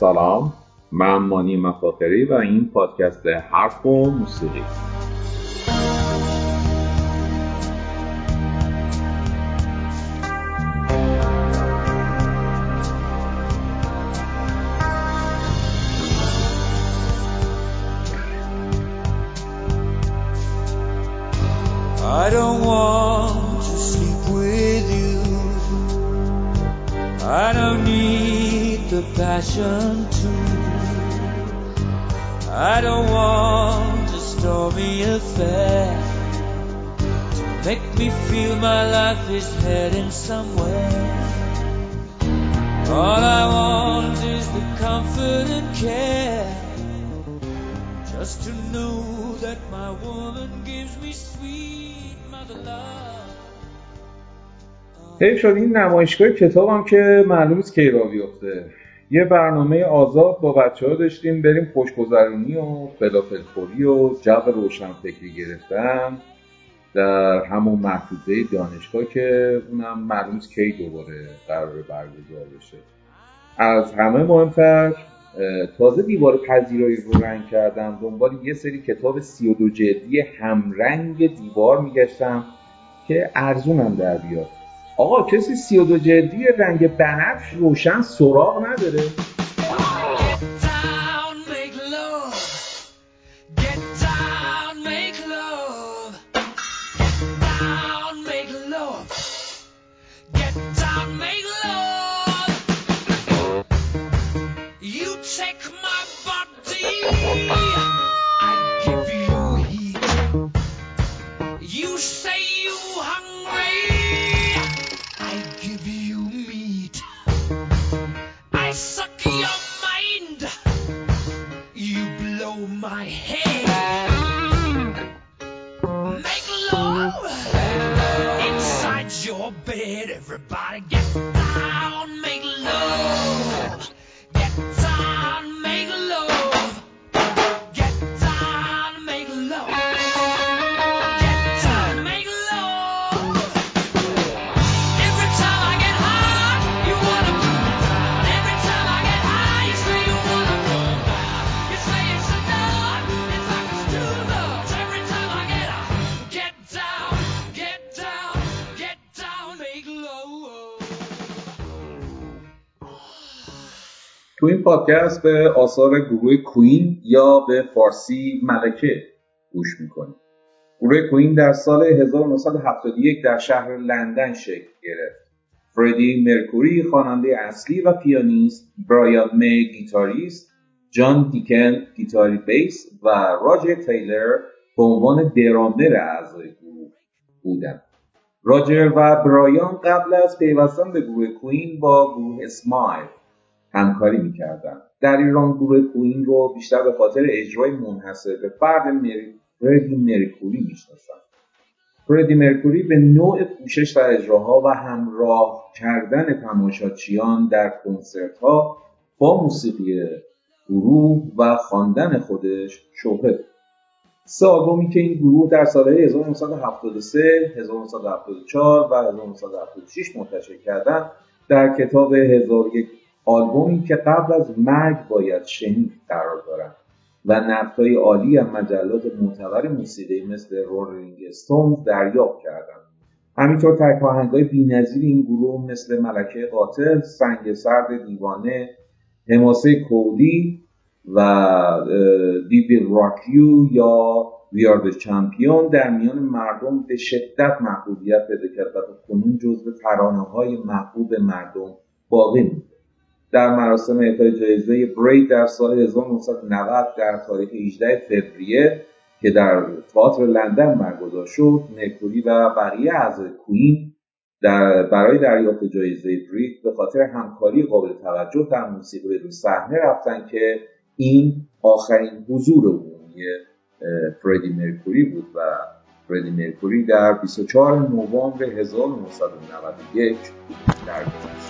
سلام من مانی مفاخری و این پادکست حرف و موسیقی I don't want to sleep with you. I don't the passion to. I don't want a stormy affair to make me feel my life is heading somewhere. All I want is the comfort and care. Just to know that my woman gives me sweet mother love. حیف شد این نمایشگاه کتابم که معلوم نیست کی را بیفته یه برنامه آزاد با بچه ها داشتیم بریم خوشگذرونی و فلافل خوری و جو روشن فکری گرفتن در همون محدوده دانشگاه که اونم معلوم نیست کی دوباره قرار برگزار بشه. از همه مهمتر تازه دیوار پذیرایی رو رنگ کردم دنبال یه سری کتاب سی و دو جلدی همرنگ دیوار میگشتم که ارزونم در بیاد. آقا کسی سی و دو جلدی رنگ بنفش روشن سراغ نداره. این پادکست به آثار گروه کوین یا به فارسی ملکه گوش می‌کنیم. گروه کوین در سال 1971 در شهر لندن شکل گرفت. فردی مرکوری خواننده اصلی و پیانیست برایان می گیتاریست جان دیکن گیتاری بیس و راجر تیلر به عنوان درامر اعضای گروه بودند. راجر و برایان قبل از پیوستن به گروه کوین با گروه اسمایل همکاری می‌کردن در ایران گروه کوین رو بیشتر به خاطر اجرای منحصر به فرد مری... فردی مرکوری می‌شناسن فردی مرکوری به نوع پوشش و اجراها و همراه کردن تماشاچیان در کنسرت ها با موسیقی گروه و خواندن خودش شهرت. سه آلبومی که این گروه در سالهای 1973, 1974 و 1976 منتشر کردند در کتاب 1001 آلبومی که قبل از مرگ باید شنید قرار دارند و نقدهای عالی از مجلات معتبر موسیقی مثل رولینگ استونز دریافت کردند. همینطور تک آهنگهای بی‌نظیر این گروه مثل ملکه قاتل، سنگ سرد دیوانه، حماسه کودی و دی ویل راک یو یا وی آر چمپیون در میان مردم به شدت محبوبیت پیدا کرد و کنون جزو ترانه های محبوب مردم باقی مونده در مراسم اعطای جایزه برید در سال 1990 در تاریخ 18 فوریه که در تئاتر لندن برگزار شد مرکوری و بقیه اعضای کوین در برای دریافت جایزه بریت به خاطر همکاری قابل توجه در موسیقی رو صحنه رفتن که این آخرین حضور عمومی فردی مرکوری بود و فردی مرکوری در 24 نوامبر 1991 درگذشت.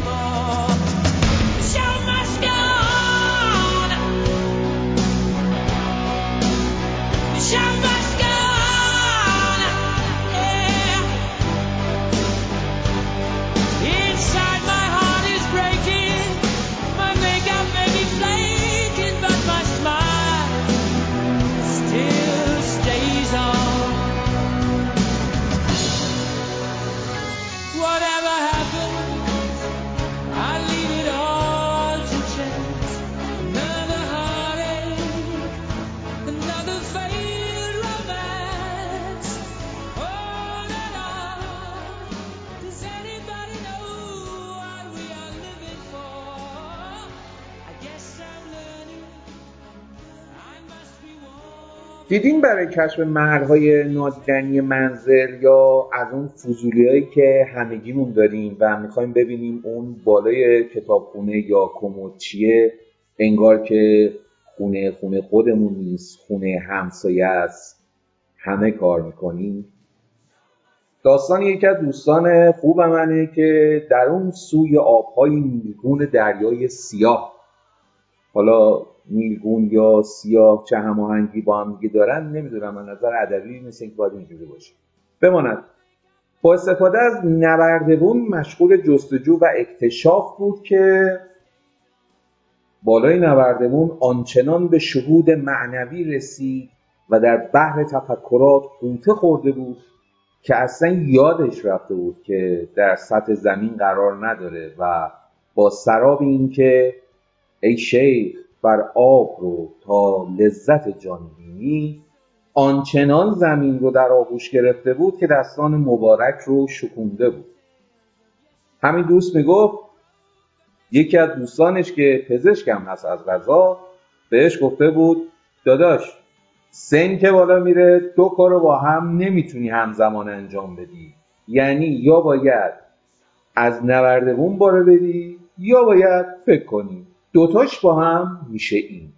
Anymore? Show must go دیدین برای کشف مرهای نادیدنی منزل یا از اون فضولی هایی که همگیمون داریم و می‌خوایم ببینیم اون بالای کتابخونه یا کمد چیه؟ انگار که خونه خونه خودمون نیست خونه همسایه است. همه کار می‌کنیم. داستان یکی از دوستان خوب منه که در اون سوی آبهای نیلگون دریای سیاه. حالا نیلگون یا سیاه چه هماهنگی با هم دیگه دارن نمی‌دونم از نظر ادبی مثل اینکه باید اینجوری باشه. بماند. با استفاده از نوردبون مشغول جستجو و اکتشاف بود که بالای نوردبون آنچنان به شهود معنوی رسید و در بحر تفکرات قوطه خورده بود که اصلا یادش رفته بود که در سطح زمین قرار نداره و با سراب این که ای شیخ بر آب رو تا لذت جان بینی آنچنان زمین رو در آغوش گرفته بود که دستان مبارک رو شکونده بود. همین دوست می‌گفت یکی از دوستانش که پزشکم هست از غذا بهش گفته بود داداش سن که بالا میره دو کارو با هم نمی‌تونی همزمان انجام بدی. یعنی یا باید از نوردبون باره بدی یا باید فکر کنی. دوتاش با هم میشه این.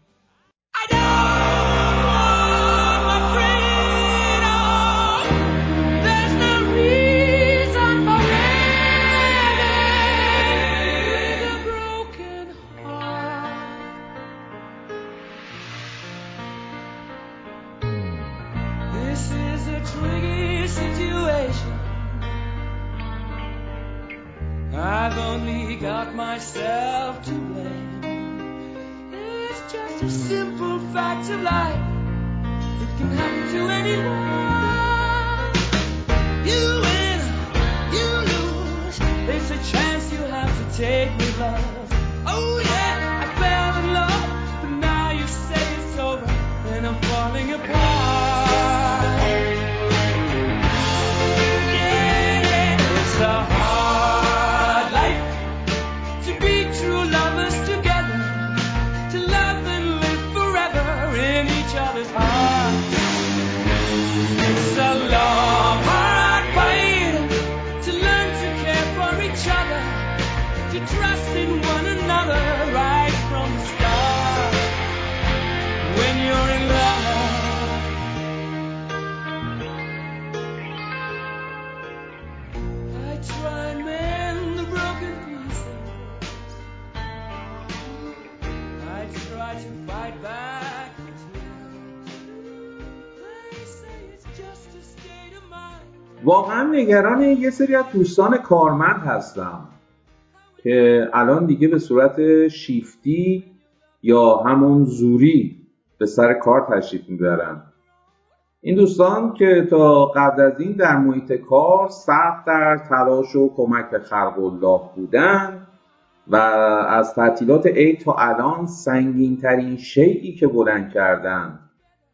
واقعا نگران یه سری از دوستان کارمند هستم که الان دیگه به صورت شیفتی یا همون زوری به سر کار تشریف می‌برن. این دوستان که تا قبل از این در محیط کار سخت در تلاش و کمک به خلق الله بودن و از تعطیلات عید تا الان سنگین ترین شیعی که بلند کردن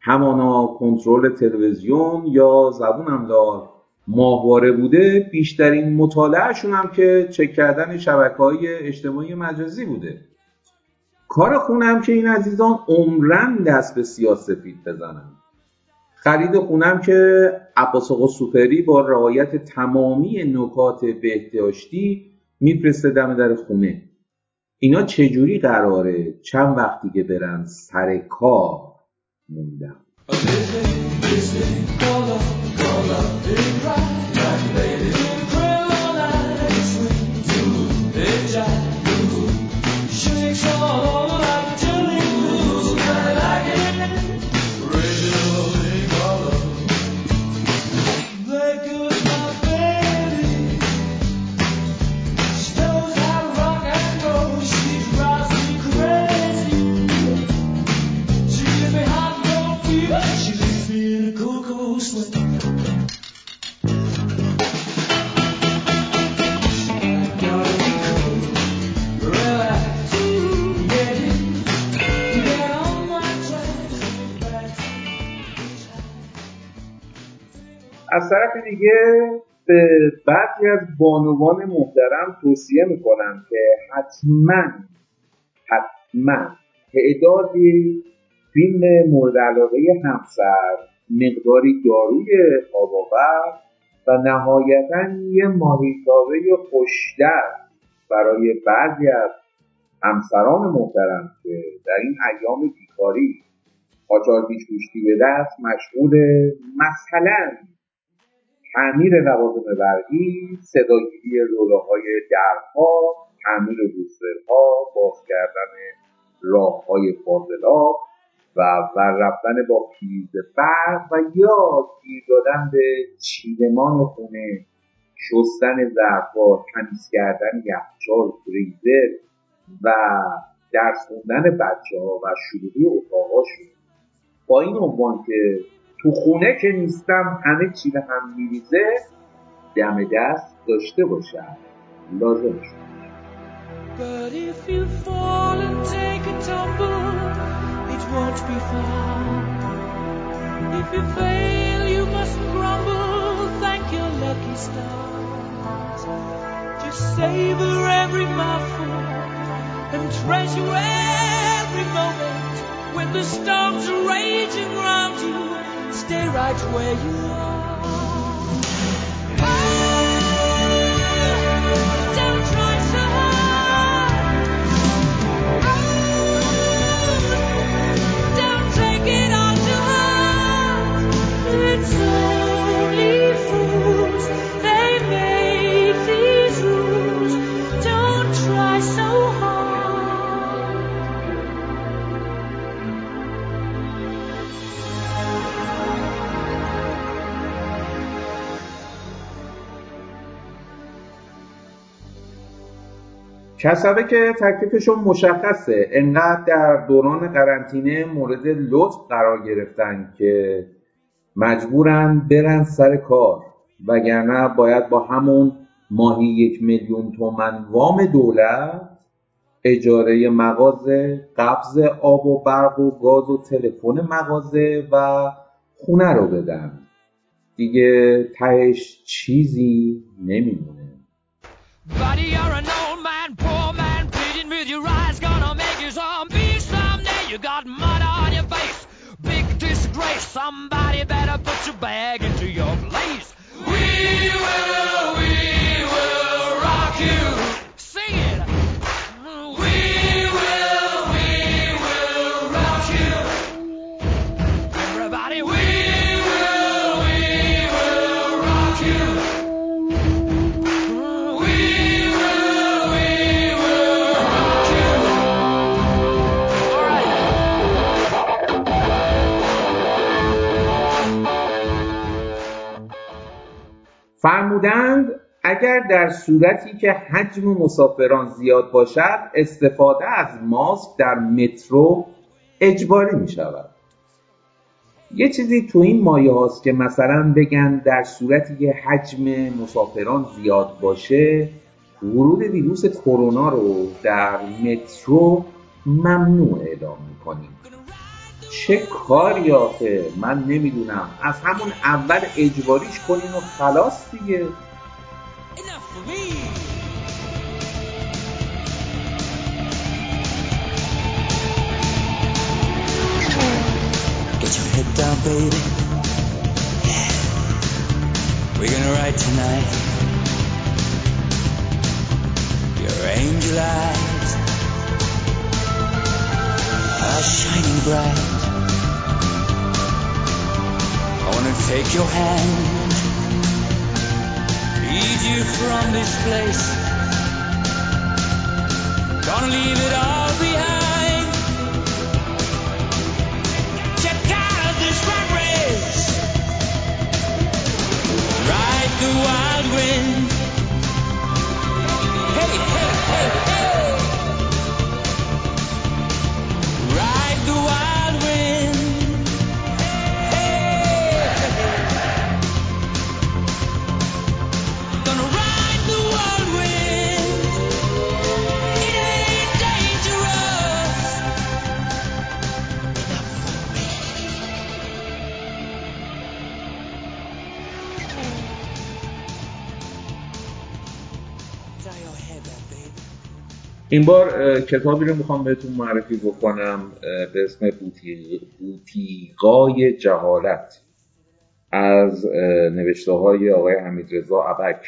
همانا کنترل تلویزیون یا زبون املال ماهواره بوده بیشترین مطالعهشون هم که چک کردن شبکه های اجتماعی مجازی بوده. کار خونم که این عزیزان عمرن دست به سیاسفید بزنن. خرید خونم که عباس آقا سوپری با رعایت تمامی نکات بهداشتی میفرسته دم در خونه. اینا چجوری قراره؟ چند وقت دیگه برن سر کار موندم از طرف دیگه به بعضی از بانوان محترم توصیه می‌کنم که حتما حتما تعدادی فیلم مورد علاقه همسر مقداری داروی آب و نهایتا یه ماهیتابه خوشتر برای بعضی از همسران محترم که در این ایام بیکاری قاچاق پیش گوشتی به دست مشغول مثلا تعمیر لوازم برقی صداگیری رولاهای درها تعمیر روسترها باز کردن راه های فاضلاب و بر رفتن با پیز برق و یا گیر دادن به چیدمان خونه شستن ظرفها تمیز کردن یخچال فریزر و درس خوندن بچه ها و شروعی اتاقاشون. با این عنوان که تو خونه که نیستم همه چی به هم میریزه دم دست داشته باشم لازم شد But if you fall and take a tumble, it won't be far. If you fail, you mustn't grumble, thank your lucky stars. Just savor every mouthful and treasure every moment when the storms are raging round you. Stay right where you are. کسبه که تکلیفشون مشخصه. انقدر در دوران قرنطینه مورد لطف قرار گرفتن که مجبورن برن سر کار. وگرنه باید با همون ماهی یک میلیون تومن وام دولت اجاره مغازه قبض آب و برق و گاز و تلفن مغازه و خونه رو بدن. دیگه تهش چیزی نمیمونه. Man, poor man, pleading with your eyes, gonna make you zombie someday. You got mud on your face, big disgrace. Somebody better put your bag into your place. We will فرمودند اگر در صورتی که حجم مسافران زیاد باشد استفاده از ماسک در مترو اجباری می شود یه چیزی تو این مایه هاست که مثلا بگن در صورتی که حجم مسافران زیاد باشه ورود ویروس کرونا رو در مترو ممنوع اعلام می‌کنیم. چه کاری آخه من نمی‌دونم از همون اول اجباریش کنین و خلاص دیگه Enough for me. Get your head down, baby. Yeah. right tonight. Your angel eyes are shining bright. Take your hand, lead you from this place. Gonna leave it all behind. Check out of this rat race. Ride the wild wind. Hey, hey, hey, hey. Ride the wild این بار کتابی رو می‌خوام بهتون معرفی بکنم به اسم بوتی... بوتیقای جهالت از نوشته های آقای حمید رضا ابک.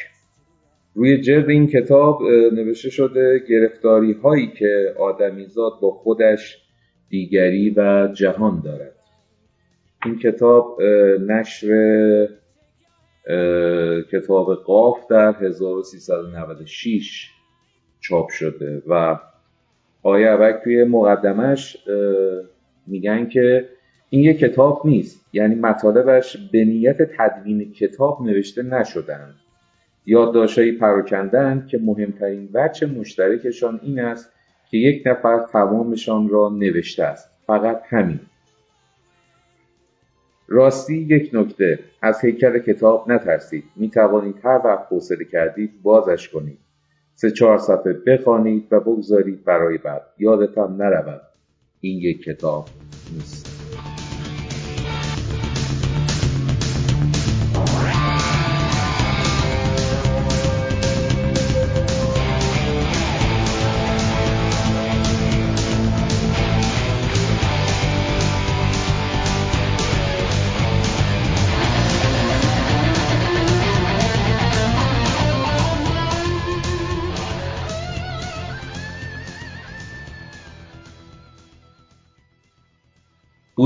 روی جلد این کتاب نوشته شده گرفتاری هایی که آدمیزاد با خودش دیگری و جهان دارد. این کتاب نشر کتاب قاف در 1396 چاپ شده و آقای عبک توی مقدمش میگن که این یه کتاب نیست. یعنی مطالبش به نیت تدوین کتاب نوشته نشدن. یادداشتهایی پراکندن که مهمترین وجه مشترکشان این است که یک نفر تمامشان را نوشته است. فقط همین. راستی یک نکته. از هیکل کتاب نترسید. می توانید هر وقت حوصله کردید بازش کنید. سه چهار صفحه بخوانید و بگذارید برای بعد. یادتان نرود این یک کتاب نیست.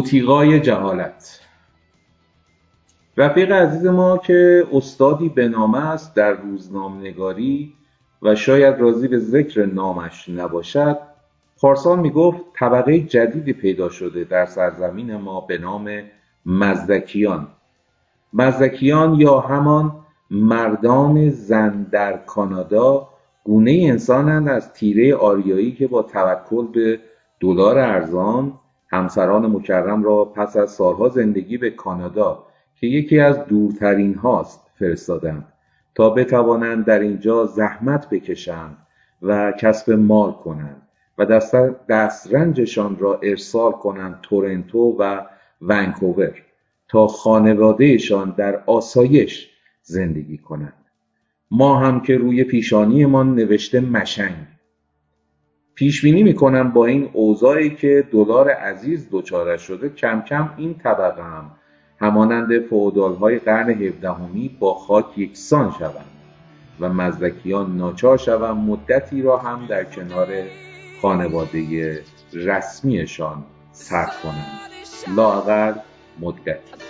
بوتیقای جهالت. رفیق عزیز ما که استادی به نامه است در روزنامه‌نگاری و شاید راضی به ذکر نامش نباشد پارسال می‌گفت طبقه جدیدی پیدا شده در سرزمین ما به نام مزدکیان. مزدکیان یا همان مردان زن در کانادا گونه انسانند از تیره آریایی که با توکل به دلار ارزان همسران مکرم را پس از سالها زندگی به کانادا که یکی از دورترین هاست فرستادند تا بتوانند در اینجا زحمت بکشند و کسب مال کنند و دست دسترنجشان را ارسال کنند تورنتو و ونکوور تا خانوادهشان در آسایش زندگی کنند. ما هم که روی پیشانیمان نوشته مشنگ. پیش بینی می‌کنم با این اوضاعی که دلار عزیز دچارش شده. کم کم این طبقه هم همانند فئودالهای قرن هفدهمی با خاک یکسان شوند و مزدکیان ناچار شوند مدتی را هم در کنار خانواده رسمیشان صرف کنند. لااقل مدتی.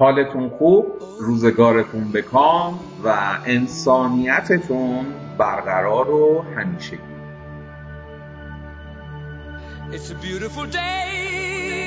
حالتون خوب روزگارتون بکام و انسانیتتون برقرار و همیشگی. It's a beautiful day.